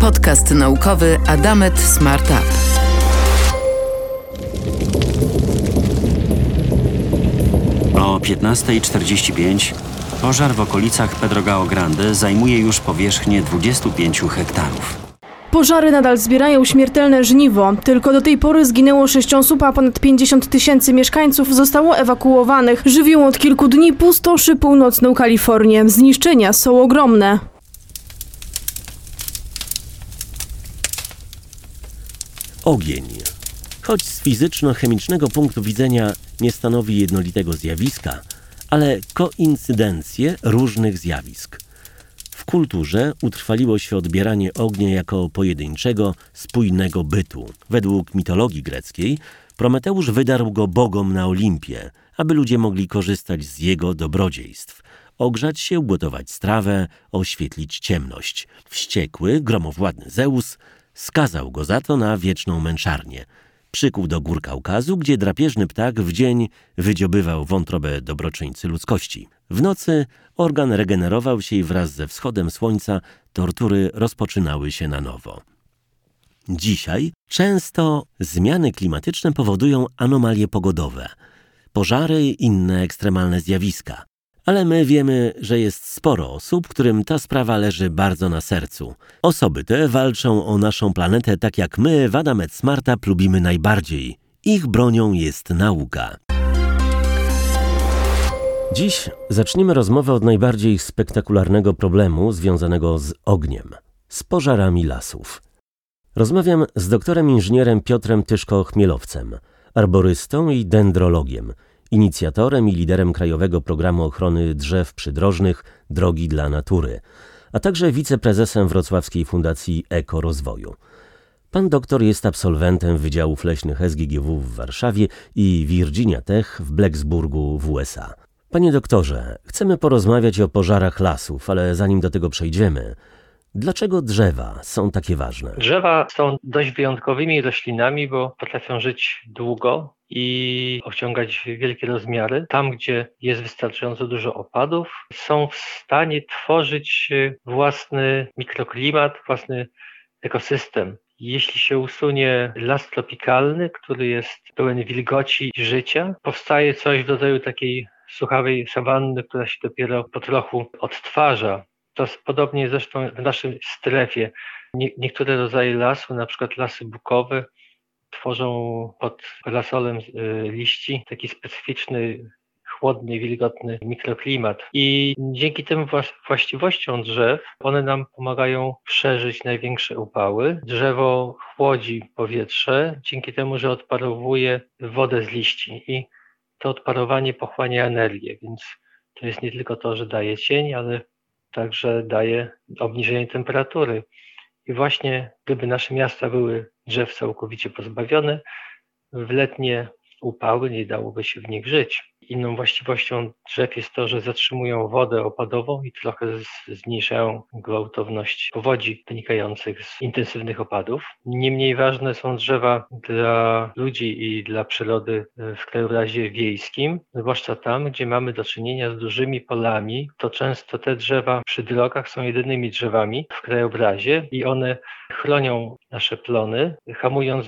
Podcast naukowy Adamet Smart Up. O 15.45 pożar w okolicach Pedrogao Grande zajmuje już powierzchnię 25 hektarów. Pożary nadal zbierają śmiertelne żniwo. Tylko do tej pory zginęło 6 osób, a ponad 50 tysięcy mieszkańców zostało ewakuowanych. Żywią od kilku dni pustoszy północną Kalifornię. Zniszczenia są ogromne. Ogień. Choć z fizyczno-chemicznego punktu widzenia nie stanowi jednolitego zjawiska, ale koincydencje różnych zjawisk. W kulturze utrwaliło się odbieranie ognia jako pojedynczego, spójnego bytu. Według mitologii greckiej Prometeusz wydarł go bogom na Olimpie, aby ludzie mogli korzystać z jego dobrodziejstw. Ogrzać się, ugotować strawę, oświetlić ciemność. Wściekły, gromowładny Zeus skazał go za to na wieczną męczarnię. Przykuł do gór Kaukazu, gdzie drapieżny ptak w dzień wydziobywał wątrobę dobroczyńcy ludzkości. W nocy organ regenerował się i wraz ze wschodem słońca tortury rozpoczynały się na nowo. Dzisiaj często zmiany klimatyczne powodują anomalie pogodowe, pożary i inne ekstremalne zjawiska. Ale my wiemy, że jest sporo osób, którym ta sprawa leży bardzo na sercu. Osoby te walczą o naszą planetę tak jak my w Adamet Smarta lubimy najbardziej. Ich bronią jest nauka. Dziś zaczniemy rozmowę od najbardziej spektakularnego problemu związanego z ogniem z pożarami lasów. Rozmawiam z doktorem inżynierem Piotrem Tyszko-Chmielowcem, arborystą i dendrologiem, inicjatorem i liderem Krajowego Programu Ochrony Drzew Przydrożnych Drogi dla Natury, a także wiceprezesem Wrocławskiej Fundacji Ekorozwoju. Pan doktor jest absolwentem Wydziałów Leśnych SGGW w Warszawie i Virginia Tech w Blacksburgu w USA. Panie doktorze, chcemy porozmawiać o pożarach lasów, ale zanim do tego przejdziemy, dlaczego drzewa są takie ważne? Drzewa są dość wyjątkowymi roślinami, bo potrafią żyć długo i osiągać wielkie rozmiary. Tam, gdzie jest wystarczająco dużo opadów, są w stanie tworzyć własny mikroklimat, własny ekosystem. Jeśli się usunie las tropikalny, który jest pełen wilgoci i życia, powstaje coś w rodzaju takiej suchawej sawanny, która się dopiero po trochu odtwarza. To podobnie zresztą w naszej strefie. Nie, niektóre rodzaje lasu, na przykład lasy bukowe, tworzą pod parasolem liści taki specyficzny, chłodny, wilgotny mikroklimat. I dzięki tym właściwościom drzew one nam pomagają przeżyć największe upały. Drzewo chłodzi powietrze dzięki temu, że odparowuje wodę z liści i to odparowanie pochłania energię, więc to jest nie tylko to, że daje cień, ale także daje obniżenie temperatury. I właśnie gdyby nasze miasta były drzew całkowicie pozbawione, w letnie upały nie dałoby się w nich żyć. Inną właściwością drzew jest to, że zatrzymują wodę opadową i trochę zmniejszają gwałtowność powodzi wynikających z intensywnych opadów. Niemniej ważne są drzewa dla ludzi i dla przyrody w krajobrazie wiejskim, zwłaszcza tam, gdzie mamy do czynienia z dużymi polami, to często te drzewa przy drogach są jedynymi drzewami w krajobrazie i one chronią nasze plony, hamując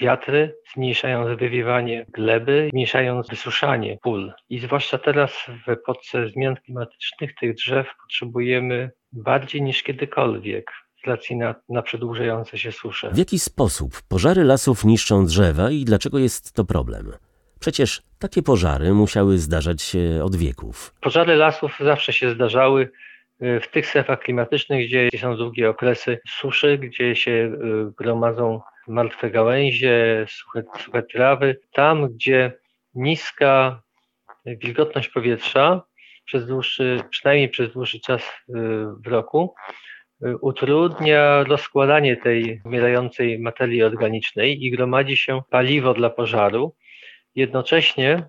wiatry, zmniejszając wywiewanie gleby, zmniejszając wysuszanie pól. I zwłaszcza teraz w epoce zmian klimatycznych tych drzew potrzebujemy bardziej niż kiedykolwiek z racji na, na przedłużające się susze. W jaki sposób pożary lasów niszczą drzewa i dlaczego jest to problem? Przecież takie pożary musiały zdarzać się od wieków. Pożary lasów zawsze się zdarzały w tych strefach klimatycznych, gdzie są długie okresy suszy, gdzie się gromadzą martwe gałęzie, suche, suche trawy. Tam, gdzie niska wilgotność powietrza przez dłuższy, przynajmniej przez dłuższy czas w roku, utrudnia rozkładanie tej umierającej materii organicznej i gromadzi się paliwo dla pożaru. Jednocześnie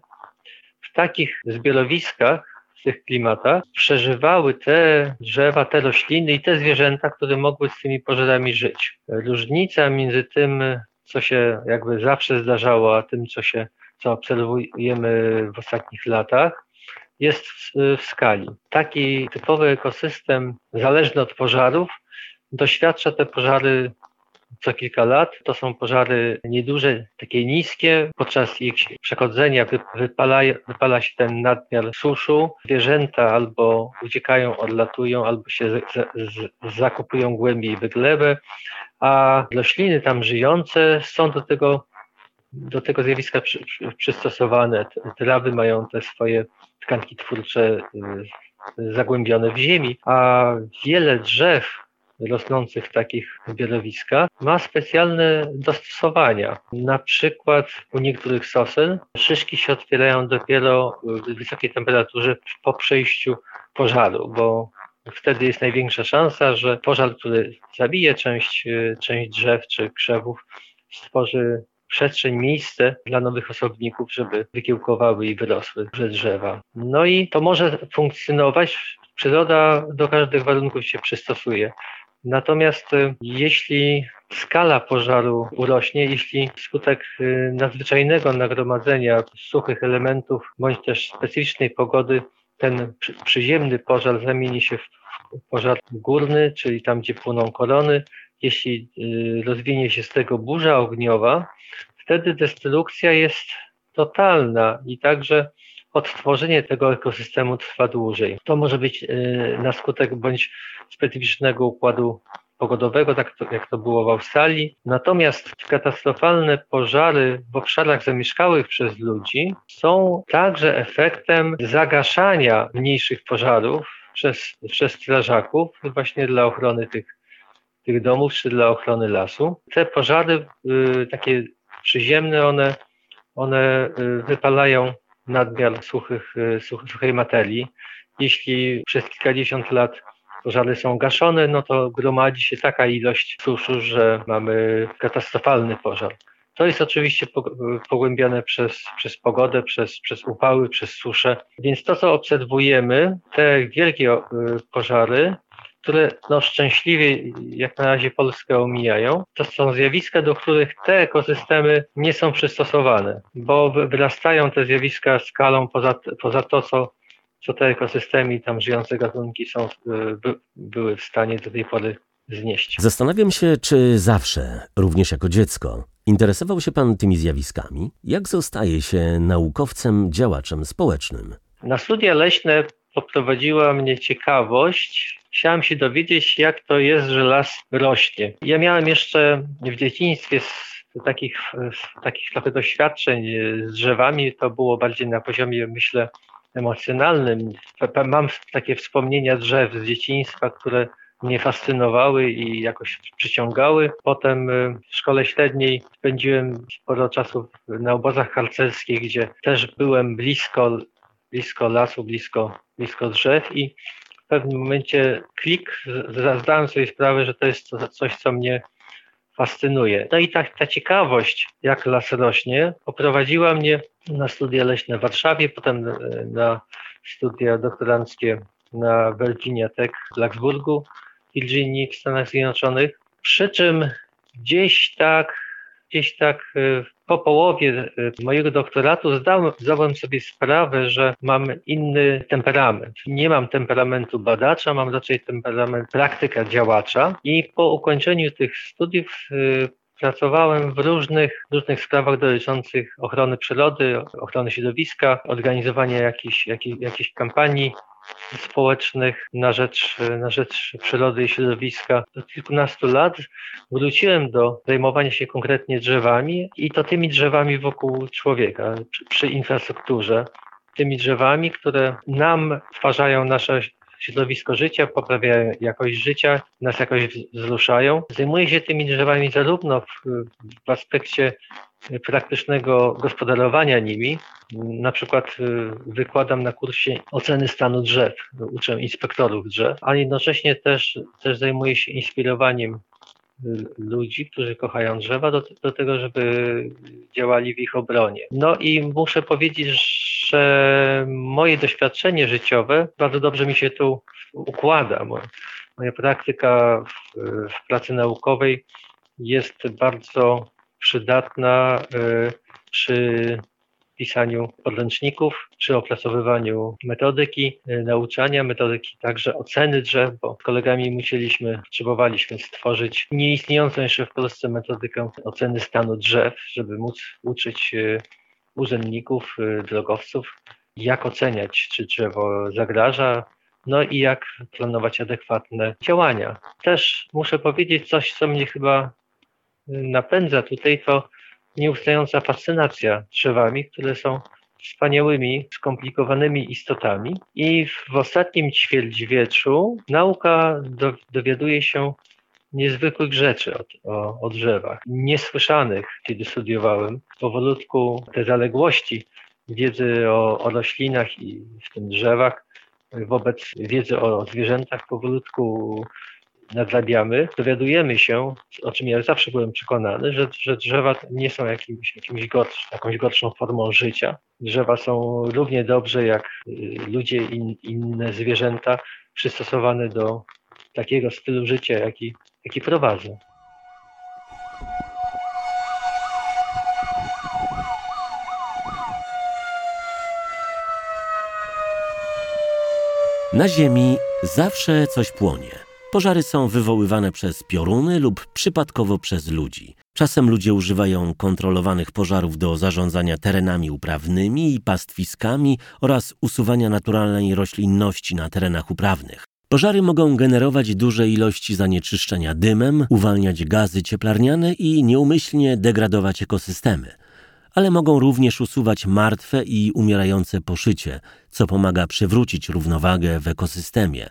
w takich zbiorowiskach, w tych klimatach, przeżywały te drzewa, te rośliny i te zwierzęta, które mogły z tymi pożarami żyć. Różnica między tym, co się jakby zawsze zdarzało, a tym, co się, co obserwujemy w ostatnich latach, jest w, w skali. Taki typowy ekosystem, zależny od pożarów, doświadcza te pożary co kilka lat. To są pożary nieduże, takie niskie. Podczas ich przechodzenia wypala, wypala się ten nadmiar suszu. Zwierzęta albo uciekają, odlatują, albo się z, z, głębiej w glebę, a rośliny tam żyjące są do tego do tego zjawiska przy, przy, przystosowane. Trawy mają te swoje tkanki twórcze y, zagłębione w ziemi, a wiele drzew rosnących w takich zbiorowiskach ma specjalne dostosowania. Na przykład u niektórych sosen szyszki się otwierają dopiero w wysokiej temperaturze po przejściu pożaru, bo wtedy jest największa szansa, że pożar, który zabije część, y, część drzew czy krzewów, stworzy przestrzeń, miejsce dla nowych osobników, żeby wykiełkowały i wyrosły duże drzewa. No i to może funkcjonować. Przyroda do każdych warunków się przystosuje. Natomiast y, jeśli skala pożaru urośnie, jeśli wskutek y, nadzwyczajnego nagromadzenia suchych elementów bądź też specyficznej pogody ten przyziemny pożar zamieni się w pożar górny, czyli tam, gdzie płoną korony, jeśli y, rozwinie się z tego burza ogniowa, wtedy destrukcja jest totalna i także odtworzenie tego ekosystemu trwa dłużej. To może być y, na skutek bądź specyficznego układu pogodowego, tak to, jak to było w Australii. Natomiast katastrofalne pożary w obszarach zamieszkałych przez ludzi są także efektem zagaszania mniejszych pożarów przez, przez strażaków właśnie dla ochrony tych, tych domów czy dla ochrony lasu. Te pożary y, takie przyziemne, one, one y, wypalają nadmiar suchych, y, suchej materii. Jeśli przez kilkadziesiąt lat pożary są gaszone, no to gromadzi się taka ilość suszu, że mamy katastrofalny pożar. To jest oczywiście pogłębiane przez, przez pogodę, przez, przez upały, przez suszę. Więc to, co obserwujemy, te wielkie y, pożary, które no, szczęśliwie jak na razie Polskę omijają, to są zjawiska, do których te ekosystemy nie są przystosowane, bo wyrastają te zjawiska skalą poza, poza to, co, co te ekosystemy i tam żyjące gatunki są, y, by, były w stanie do tej pory znieść. Zastanawiam się, czy zawsze, również jako dziecko, interesował się Pan tymi zjawiskami? Jak zostaje się naukowcem, działaczem społecznym? Na studia leśne poprowadziła mnie ciekawość. Chciałem się dowiedzieć, jak to jest, że las rośnie. Ja miałem jeszcze w dzieciństwie takich, takich trochę doświadczeń z drzewami. To było bardziej na poziomie, myślę, emocjonalnym. Mam takie wspomnienia drzew z dzieciństwa, które mnie fascynowały i jakoś przyciągały. Potem y, w szkole średniej spędziłem sporo czasu na obozach harcerskich, gdzie też byłem blisko blisko lasu, blisko, blisko drzew i w pewnym momencie klik, zdałem sobie sprawę, że to jest coś, co mnie fascynuje. No i ta, ta ciekawość, jak las rośnie, poprowadziła mnie na studia leśne w Warszawie, potem e, na studia doktoranckie na Virginia Tech w Blacksburgu, Virginii w Stanach Zjednoczonych. Przy czym gdzieś tak, gdzieś tak e, po połowie e, mojego doktoratu zdałem, zdałem sobie sprawę, że mam inny temperament. Nie mam temperamentu badacza, mam raczej temperament praktyka działacza i po ukończeniu tych studiów e, Pracowałem w różnych, różnych sprawach dotyczących ochrony przyrody, ochrony środowiska, organizowania jakichś, jakichś, jakichś kampanii społecznych na rzecz, na rzecz przyrody i środowiska. Od kilkunastu lat wróciłem do zajmowania się konkretnie drzewami i to tymi drzewami wokół człowieka, przy, przy infrastrukturze. Tymi drzewami, które nam stwarzają nasze środowisko życia, poprawiają jakość życia, nas jakoś wzruszają. Zajmuję się tymi drzewami zarówno w, w aspekcie praktycznego gospodarowania nimi. Na przykład y, wykładam na kursie oceny stanu drzew, uczę inspektorów drzew, a jednocześnie też, też zajmuję się inspirowaniem ludzi, którzy kochają drzewa, do, do tego, żeby działali w ich obronie. No i muszę powiedzieć, że moje doświadczenie życiowe bardzo dobrze mi się tu układa. Moja praktyka w, w pracy naukowej jest bardzo przydatna y, przy pisaniu podręczników, przy opracowywaniu metodyki y, nauczania, metodyki także oceny drzew, bo z kolegami musieliśmy, potrzebowaliśmy stworzyć nieistniejącą jeszcze w Polsce metodykę oceny stanu drzew, żeby móc uczyć y, urzędników, y, drogowców, jak oceniać, czy drzewo zagraża, no i jak planować adekwatne działania. Też muszę powiedzieć coś, co mnie chyba napędza tutaj, to nieustająca fascynacja drzewami, które są wspaniałymi, skomplikowanymi istotami. I w ostatnim ćwierćwieczu nauka do, dowiaduje się niezwykłych rzeczy o, o, o drzewach, niesłyszanych, kiedy studiowałem. Powolutku te zaległości wiedzy o, o roślinach i w tym drzewach wobec wiedzy o zwierzętach powolutku nadrabiamy, dowiadujemy się, o czym ja zawsze byłem przekonany, że, że drzewa nie są jakimś, jakimś gorsz, jakąś gorszą formą życia. Drzewa są równie dobrze jak y, ludzie i inne zwierzęta przystosowane do takiego stylu życia, jaki, jaki prowadzą. Na Ziemi zawsze coś płonie. Pożary są wywoływane przez pioruny lub przypadkowo przez ludzi. Czasem ludzie używają kontrolowanych pożarów do zarządzania terenami uprawnymi i pastwiskami oraz usuwania naturalnej roślinności na terenach uprawnych. Pożary mogą generować duże ilości zanieczyszczenia dymem, uwalniać gazy cieplarniane i nieumyślnie degradować ekosystemy. Ale mogą również usuwać martwe i umierające poszycie, co pomaga przywrócić równowagę w ekosystemie.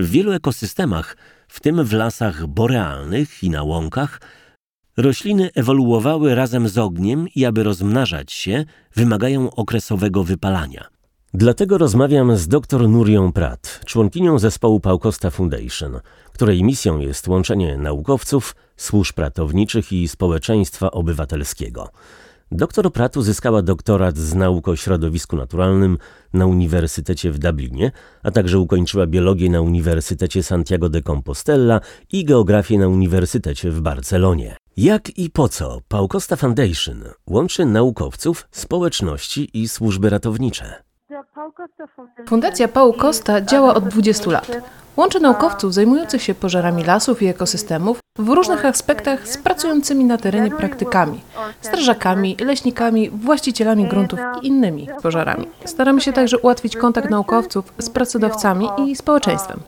W wielu ekosystemach, w tym w lasach borealnych i na łąkach, rośliny ewoluowały razem z ogniem i aby rozmnażać się, wymagają okresowego wypalania. Dlatego rozmawiam z dr Nurią Prat, członkinią zespołu Paukosta Foundation, której misją jest łączenie naukowców, służb ratowniczych i społeczeństwa obywatelskiego. Doktor Pratt uzyskała doktorat z nauk o środowisku naturalnym na Uniwersytecie w Dublinie, a także ukończyła biologię na Uniwersytecie Santiago de Compostela i geografię na Uniwersytecie w Barcelonie. Jak i po co Pau Costa Foundation łączy naukowców, społeczności i służby ratownicze? Fundacja Paul Costa działa od 20 lat. Łączy naukowców zajmujących się pożarami lasów i ekosystemów w różnych aspektach z pracującymi na terenie praktykami, strażakami, leśnikami, właścicielami gruntów i innymi pożarami. Staramy się także ułatwić kontakt naukowców z pracodawcami i społeczeństwem.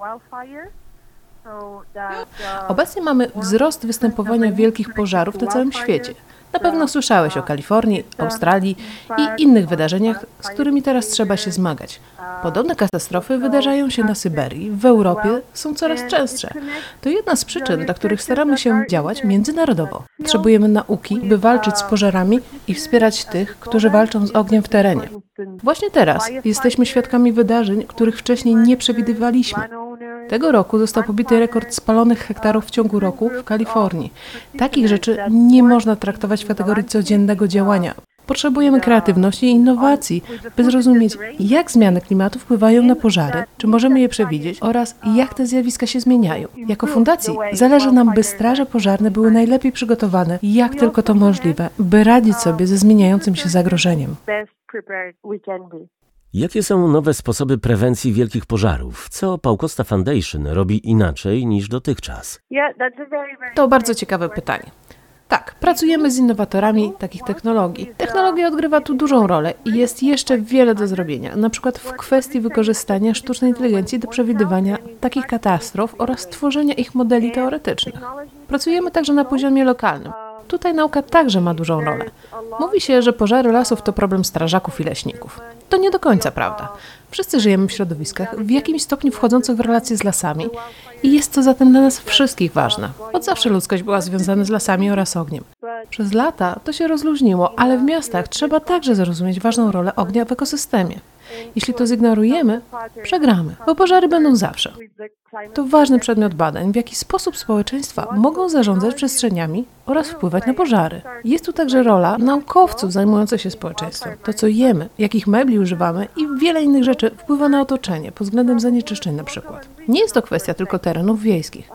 Obecnie mamy wzrost występowania wielkich pożarów na całym świecie. Na pewno słyszałeś o Kalifornii, Australii i innych wydarzeniach, z którymi teraz trzeba się zmagać. Podobne katastrofy wydarzają się na Syberii, w Europie są coraz częstsze. To jedna z przyczyn, dla których staramy się działać międzynarodowo. Potrzebujemy nauki, by walczyć z pożarami i wspierać tych, którzy walczą z ogniem w terenie. Właśnie teraz jesteśmy świadkami wydarzeń, których wcześniej nie przewidywaliśmy. Tego roku został pobity rekord spalonych hektarów w ciągu roku w Kalifornii. Takich rzeczy nie można traktować w kategorii codziennego działania. Potrzebujemy kreatywności i innowacji, by zrozumieć, jak zmiany klimatu wpływają na pożary, czy możemy je przewidzieć oraz jak te zjawiska się zmieniają. Jako fundacji zależy nam, by straże pożarne były najlepiej przygotowane, jak tylko to możliwe, by radzić sobie ze zmieniającym się zagrożeniem. Jakie są nowe sposoby prewencji wielkich pożarów? Co Paukosta Foundation robi inaczej niż dotychczas? To bardzo ciekawe pytanie. Tak, pracujemy z innowatorami takich technologii. Technologia odgrywa tu dużą rolę i jest jeszcze wiele do zrobienia, na przykład w kwestii wykorzystania sztucznej inteligencji do przewidywania takich katastrof oraz tworzenia ich modeli teoretycznych. Pracujemy także na poziomie lokalnym. Tutaj nauka także ma dużą rolę. Mówi się, że pożary lasów to problem strażaków i leśników. To nie do końca prawda. Wszyscy żyjemy w środowiskach w jakimś stopniu wchodzących w relacje z lasami i jest to zatem dla nas wszystkich ważne. Od zawsze ludzkość była związana z lasami oraz ogniem. Przez lata to się rozluźniło, ale w miastach trzeba także zrozumieć ważną rolę ognia w ekosystemie. Jeśli to zignorujemy, przegramy, bo pożary będą zawsze. To ważny przedmiot badań, w jaki sposób społeczeństwa mogą zarządzać przestrzeniami oraz wpływać na pożary. Jest tu także rola naukowców zajmujących się społeczeństwem. To, co jemy, jakich mebli używamy i wiele innych rzeczy wpływa na otoczenie pod względem zanieczyszczeń na przykład. Nie jest to kwestia tylko terenów wiejskich.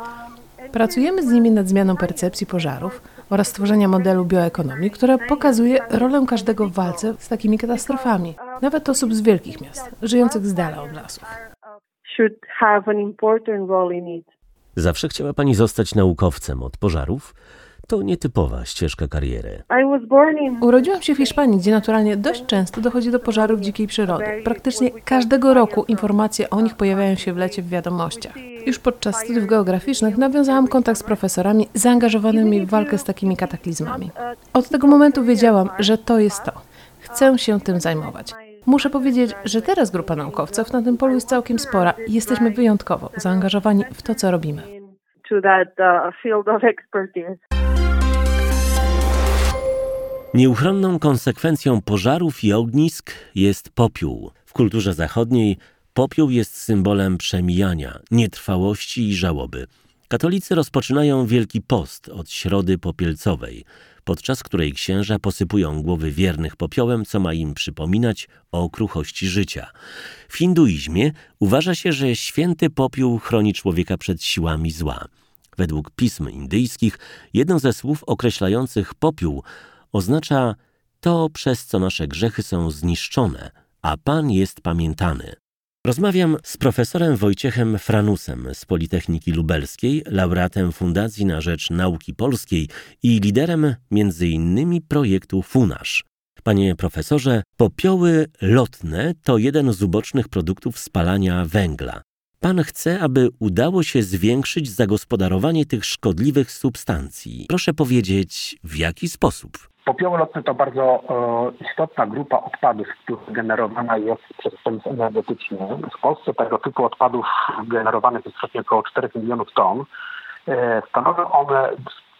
Pracujemy z nimi nad zmianą percepcji pożarów oraz stworzenia modelu bioekonomii, która pokazuje rolę każdego w walce z takimi katastrofami, nawet osób z wielkich miast, żyjących z dala od lasów. Zawsze chciała pani zostać naukowcem od pożarów? To nietypowa ścieżka kariery. Urodziłam się w Hiszpanii, gdzie naturalnie dość często dochodzi do pożarów dzikiej przyrody. Praktycznie każdego roku informacje o nich pojawiają się w lecie w wiadomościach. Już podczas studiów geograficznych nawiązałam kontakt z profesorami zaangażowanymi w walkę z takimi kataklizmami. Od tego momentu wiedziałam, że to jest to. Chcę się tym zajmować. Muszę powiedzieć, że teraz grupa naukowców na tym polu jest całkiem spora i jesteśmy wyjątkowo zaangażowani w to, co robimy. uh. Nieuchronną konsekwencją pożarów i ognisk jest popiół. W kulturze zachodniej popiół jest symbolem przemijania, nietrwałości i żałoby. Katolicy rozpoczynają Wielki Post od środy popielcowej, podczas której księża posypują głowy wiernych popiołem, co ma im przypominać o kruchości życia. W hinduizmie uważa się, że święty popiół chroni człowieka przed siłami zła. Według pism indyjskich jedno ze słów określających popiół oznacza to, przez co nasze grzechy są zniszczone, a Pan jest pamiętany. Rozmawiam z profesorem Wojciechem Franusem z Politechniki Lubelskiej, laureatem Fundacji na Rzecz Nauki Polskiej i liderem m.in. projektu FUNASZ. Panie profesorze, popioły lotne to jeden z ubocznych produktów spalania węgla. Pan chce, aby udało się zwiększyć zagospodarowanie tych szkodliwych substancji. Proszę powiedzieć, w jaki sposób? Popioły lotne to bardzo e, istotna grupa odpadów, która generowana jest przez przemysł energetyczny. W Polsce tego typu odpadów generowanych jest przeciętnie około 4 milionów ton. E, stanowią one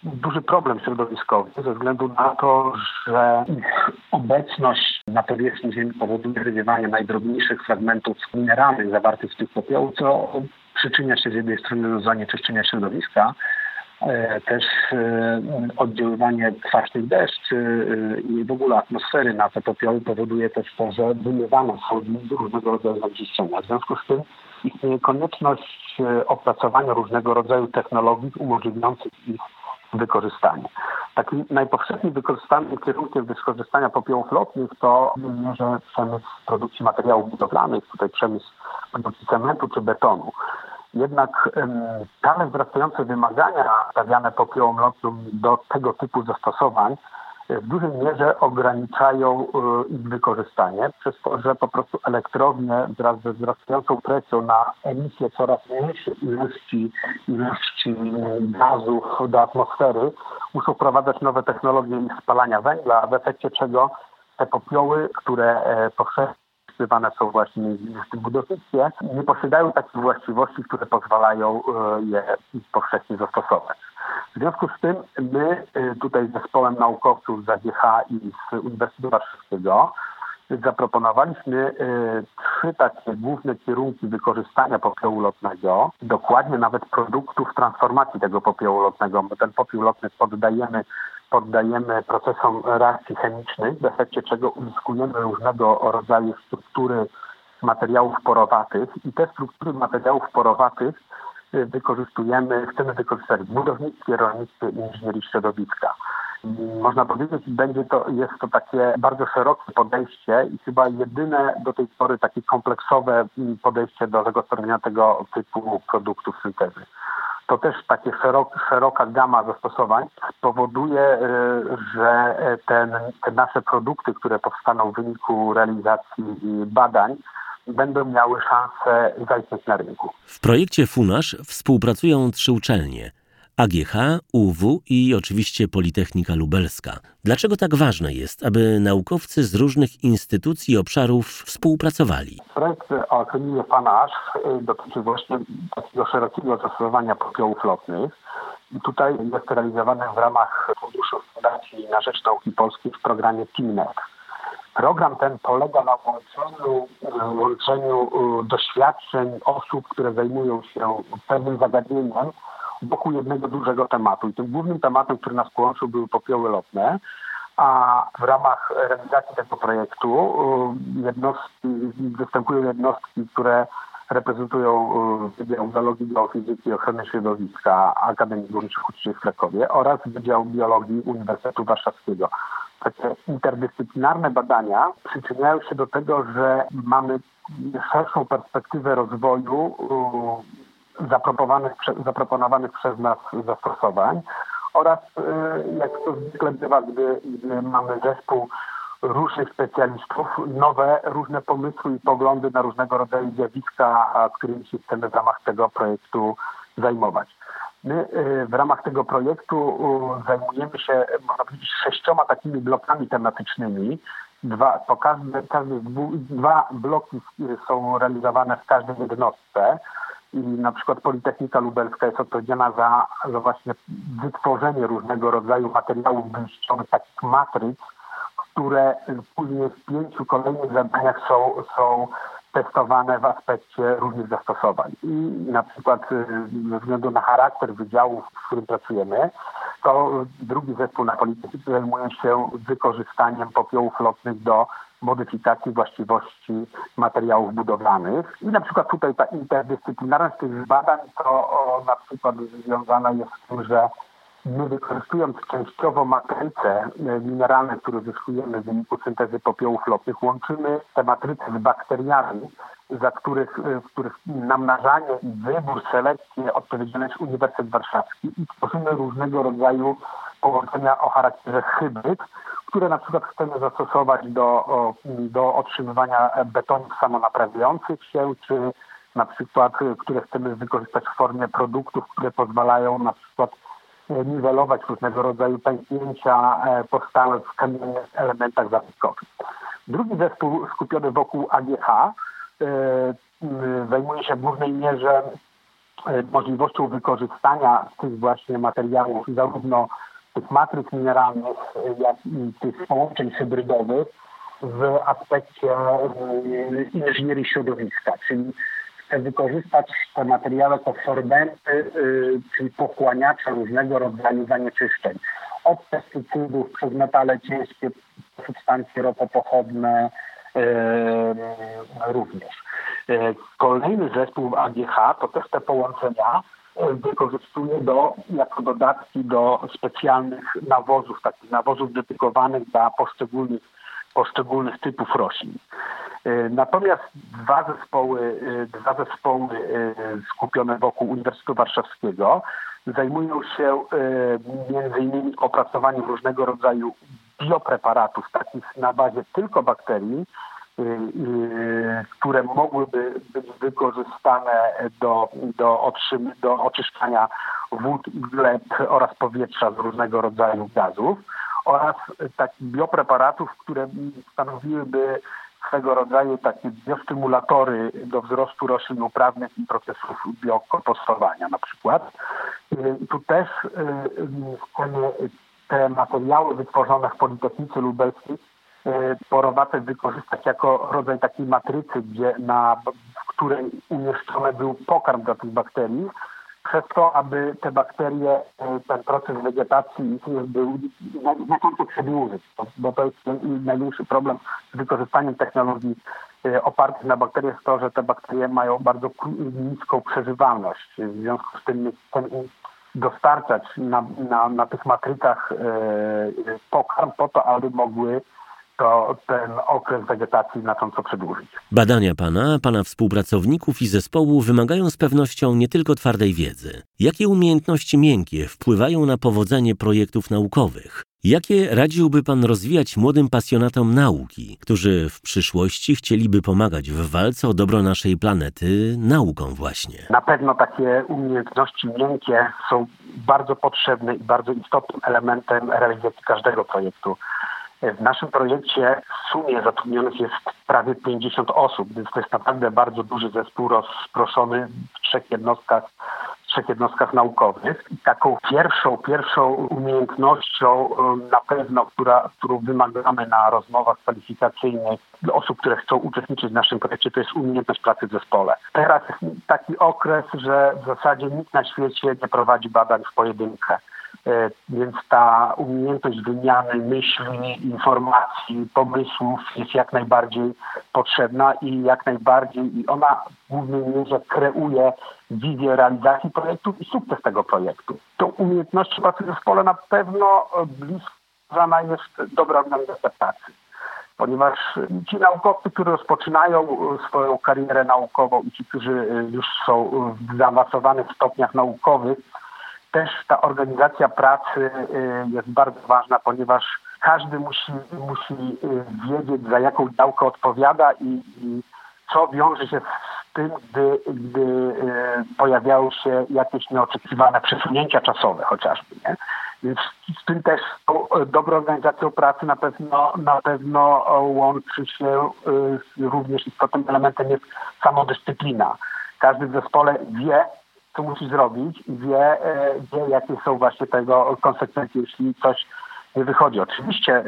duży problem środowiskowy ze względu na to, że ich obecność na powierzchni Ziemi powoduje wywiewanie najdrobniejszych fragmentów mineralnych zawartych w tych popiołach, co przyczynia się z jednej strony do zanieczyszczenia środowiska, też e, oddziaływanie kwaśnych deszczy e, i w ogóle atmosfery na te popioły powoduje też to, że wymywane są różnego rodzaju zanieczyszczenia. W związku z tym istnieje konieczność opracowania różnego rodzaju technologii umożliwiających ich wykorzystanie. Takim najpowszechniej wykorzystanym kierunkiem wykorzystania popiołów lotnych to w mierze przemysł produkcji materiałów budowlanych, tutaj przemysł produkcji cementu czy betonu. Jednak stale wzrastające wymagania stawiane popiołom lotnym do tego typu zastosowań w dużej mierze ograniczają e, ich wykorzystanie, przez to, że po prostu elektrownie wraz ze wzrastającą presją na emisję coraz mniejszej ilości, ilości gazów do atmosfery muszą wprowadzać nowe technologie spalania węgla, w efekcie czego te popioły, które e, powszechnie wpisywane są właśnie w tym budownictwie, nie posiadają takich właściwości, które pozwalają e, je powszechnie zastosować. W związku z tym my y, tutaj z zespołem naukowców z AGH i z Uniwersytetu Warszawskiego zaproponowaliśmy y, trzy takie główne kierunki wykorzystania popiołu lotnego, dokładnie nawet produktów transformacji tego popiołu lotnego, bo ten popiół lotny poddajemy, poddajemy procesom reakcji chemicznych, w efekcie czego uzyskujemy różnego rodzaju struktury materiałów porowatych i te struktury materiałów porowatych wykorzystujemy, chcemy wykorzystać w budownictwie, rolnictwie i inżynierii środowiska. Można powiedzieć, będzie to, jest to takie bardzo szerokie podejście i chyba jedyne do tej pory takie kompleksowe podejście do zagospodarowania tego typu produktów syntezy. To też takie szerok, szeroka gama zastosowań spowoduje, y, że ten, te nasze produkty, które powstaną w wyniku realizacji badań, będą miały szansę zaistnieć na rynku. W projekcie FUNASZ współpracują trzy uczelnie. AGH, UW i oczywiście Politechnika Lubelska. Dlaczego tak ważne jest, aby naukowcy z różnych instytucji i obszarów współpracowali? Projekt o akronimie FANASZ y, dotyczy właśnie takiego szerokiego zastosowania popiołów lotnych. I tutaj jest realizowany w ramach Funduszu Fundacji na Rzecz Nauki Polskiej w programie TIMNET. Program ten polega na łączeniu, łączeniu e, doświadczeń osób, które zajmują się pewnym zagadnieniem wokół jednego dużego tematu. I tym głównym tematem, który nas połączył, były popioły lotne. A w ramach realizacji tego projektu e, jednostki, występują jednostki, które reprezentują Wydział Biologii, Geofizyki i Ochrony Środowiska Akademii Górniczych Uczniów w Krakowie oraz Wydział Biologii Uniwersytetu Warszawskiego. Takie interdyscyplinarne badania przyczyniają się do tego, że mamy szerszą perspektywę rozwoju zaproponowanych, przez nas zastosowań oraz jak to zwykle bywa, gdy, gdy mamy zespół różnych specjalistów, nowe, różne pomysły i poglądy na różnego rodzaju zjawiska, którymi się chcemy w ramach tego projektu zajmować. My w ramach tego projektu zajmujemy się, można powiedzieć, sześcioma takimi blokami tematycznymi. Dwa, po każdy, każdy dwa bloki są realizowane w każdej jednostce i na przykład Politechnika Lubelska jest odpowiedzialna za, za właśnie wytworzenie różnego rodzaju materiałów wyjściowych, takich matryc, które później w pięciu kolejnych zadaniach są, są testowane w aspekcie różnych zastosowań. I na przykład ze względu na charakter wydziału, w którym pracujemy, to drugi zespół na Politechnice zajmuje się wykorzystaniem popiołów lotnych do modyfikacji właściwości materiałów budowlanych. I na przykład tutaj ta interdyscyplinarność tych badań to o, na przykład związana jest z tym, że my wykorzystując częściowo matryce mineralne, które zyskujemy w wyniku syntezy popiołów lotnych, łączymy te matryce z bakteriami, za których, e, w których namnażanie i wybór, selekcję odpowiedzialny jest Uniwersytet Warszawski i tworzymy różnego rodzaju połączenia o charakterze hybryd, które na przykład chcemy zastosować do, do otrzymywania betonów samonaprawiających się, czy na przykład, które chcemy wykorzystać w formie produktów, które pozwalają na przykład e, niwelować różnego rodzaju pęknięcia e, powstałe w kamiennych elementach zabytkowych. Drugi zespół skupiony wokół AGH e, zajmuje się w głównej mierze możliwością wykorzystania tych właśnie materiałów zarówno tych matryc mineralnych, jak i tych połączeń hybrydowych w aspekcie inżynierii środowiska, czyli chcę wykorzystać te materiały jako sorbenty, y, czyli pochłaniacze różnego rodzaju zanieczyszczeń. Od pestycydów przez metale ciężkie, substancje ropopochodne y, również. Kolejny zespół AGH to też te połączenia wykorzystuje do, jako dodatki do specjalnych nawozów, takich nawozów dedykowanych dla poszczególnych, poszczególnych typów roślin. E, natomiast dwa zespoły, e, dwa zespoły e, skupione wokół Uniwersytetu Warszawskiego zajmują się między innymi opracowaniem różnego rodzaju biopreparatów, takich na bazie tylko bakterii, które mogłyby być wykorzystane do, do, otrzym, do oczyszczania wód gleb oraz powietrza z różnego rodzaju gazów oraz takich biopreparatów, które stanowiłyby swego rodzaju takie biostymulatory do wzrostu roślin uprawnych i procesów biokompostowania na przykład. Y, tu też te materiały wytworzone w Politechnice Lubelskiej E, porowate wykorzystać jako rodzaj takiej matrycy, gdzie na, w której umieszczony był pokarm dla tych bakterii, przez to, aby te bakterie, e, ten proces wegetacji był znacząco przedłużyć, bo to jest największy problem z wykorzystaniem technologii e, opartych na bakteriach, to, że te bakterie mają bardzo niską przeżywalność. W związku z tym dostarczać na, na, na tych matrycach pokarm po to, aby mogły to ten okres wegetacji znacząco przedłużyć. Badania pana, pana współpracowników i zespołu wymagają z pewnością nie tylko twardej wiedzy. Jakie umiejętności miękkie wpływają na powodzenie projektów naukowych? Jakie radziłby Pan rozwijać młodym pasjonatom nauki, którzy w przyszłości chcieliby pomagać w walce o dobro naszej planety nauką właśnie? Na pewno takie umiejętności miękkie są bardzo potrzebne i bardzo istotnym elementem realizacji każdego projektu. W naszym projekcie w sumie zatrudnionych jest prawie 50 osób, więc to jest naprawdę bardzo duży zespół rozproszony w trzech jednostkach, trzech jednostkach naukowych. I taką pierwszą, pierwszą umiejętnością na pewno, która, którą wymagamy na rozmowach kwalifikacyjnych osób, które chcą uczestniczyć w naszym projekcie, to jest umiejętność pracy w zespole. Teraz taki okres, że w zasadzie nikt na świecie nie prowadzi badań w pojedynkę Więc ta umiejętność wymiany myśli, informacji, pomysłów jest jak najbardziej potrzebna i jak najbardziej i ona w głównej mierze kreuje wizję realizacji projektu i sukces tego projektu. Tą umiejętnością pracy w zespole na pewno e, związana jest dobra organizacja pracy ponieważ ci naukowcy, którzy rozpoczynają e, swoją karierę naukową i ci, którzy e, już są w zaawansowanych stopniach naukowych, też ta organizacja pracy e, jest bardzo ważna, ponieważ każdy musi, musi wiedzieć, za jaką działkę odpowiada i, i co wiąże się z tym, gdy, gdy pojawiają się jakieś nieoczekiwane przesunięcia czasowe chociażby. Nie? Więc z tym też dobrą organizacją pracy na pewno, na pewno łączy się również istotnym elementem jest samodyscyplina. Każdy w zespole wie, co musi zrobić i wie, wie jakie są właśnie tego konsekwencje, jeśli coś nie wychodzi. Oczywiście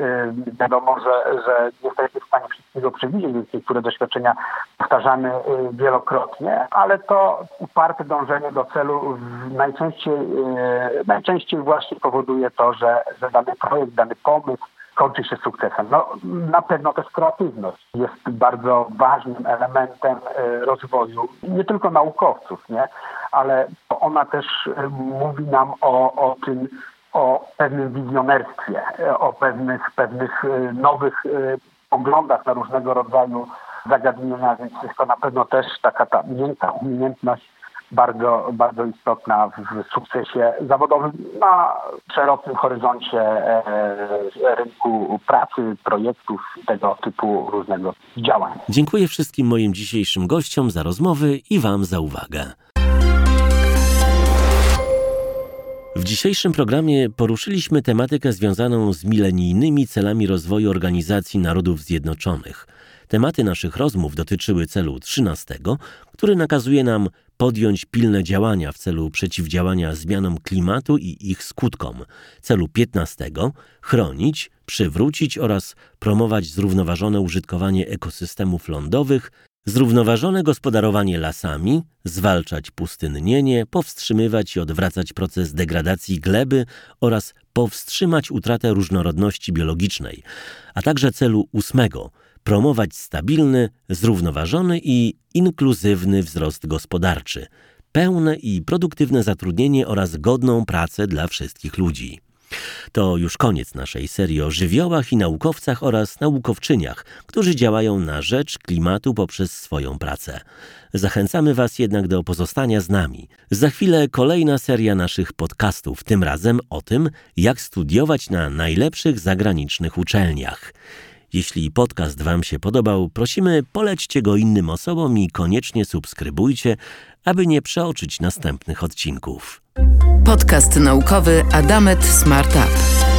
wiadomo, że, że nie jesteśmy w stanie wszystkiego przewidzieć, więc niektóre doświadczenia powtarzamy wielokrotnie, ale to uparte dążenie do celu najczęściej, najczęściej właśnie powoduje to, że, że dany projekt, dany pomysł kończy się sukcesem. No, na pewno też kreatywność jest bardzo ważnym elementem rozwoju nie tylko naukowców, nie? ale ona też mówi nam o, o tym, o pewnym wizjonerstwie, o pewnych, pewnych nowych poglądach na różnego rodzaju zagadnienia, więc jest to na pewno też taka ta miękka umiejętność bardzo, bardzo istotna w sukcesie zawodowym na szerokim horyzoncie rynku pracy, projektów tego typu różnego działań. Dziękuję wszystkim moim dzisiejszym gościom za rozmowy i Wam za uwagę. W dzisiejszym programie poruszyliśmy tematykę związaną z milenijnymi celami rozwoju Organizacji Narodów Zjednoczonych. Tematy naszych rozmów dotyczyły celu 13, który nakazuje nam podjąć pilne działania w celu przeciwdziałania zmianom klimatu i ich skutkom. Celu 15 chronić, przywrócić oraz promować zrównoważone użytkowanie ekosystemów lądowych, zrównoważone gospodarowanie lasami, zwalczać pustynnienie, powstrzymywać i odwracać proces degradacji gleby oraz powstrzymać utratę różnorodności biologicznej, a także celu ósmego promować stabilny, zrównoważony i inkluzywny wzrost gospodarczy, pełne i produktywne zatrudnienie oraz godną pracę dla wszystkich ludzi. To już koniec naszej serii o żywiołach i naukowcach oraz naukowczyniach, którzy działają na rzecz klimatu poprzez swoją pracę. Zachęcamy Was jednak do pozostania z nami. Za chwilę kolejna seria naszych podcastów, tym razem o tym, jak studiować na najlepszych zagranicznych uczelniach. Jeśli podcast Wam się podobał, prosimy polećcie go innym osobom i koniecznie subskrybujcie, aby nie przeoczyć następnych odcinków. Podcast naukowy Adamet Smart Up.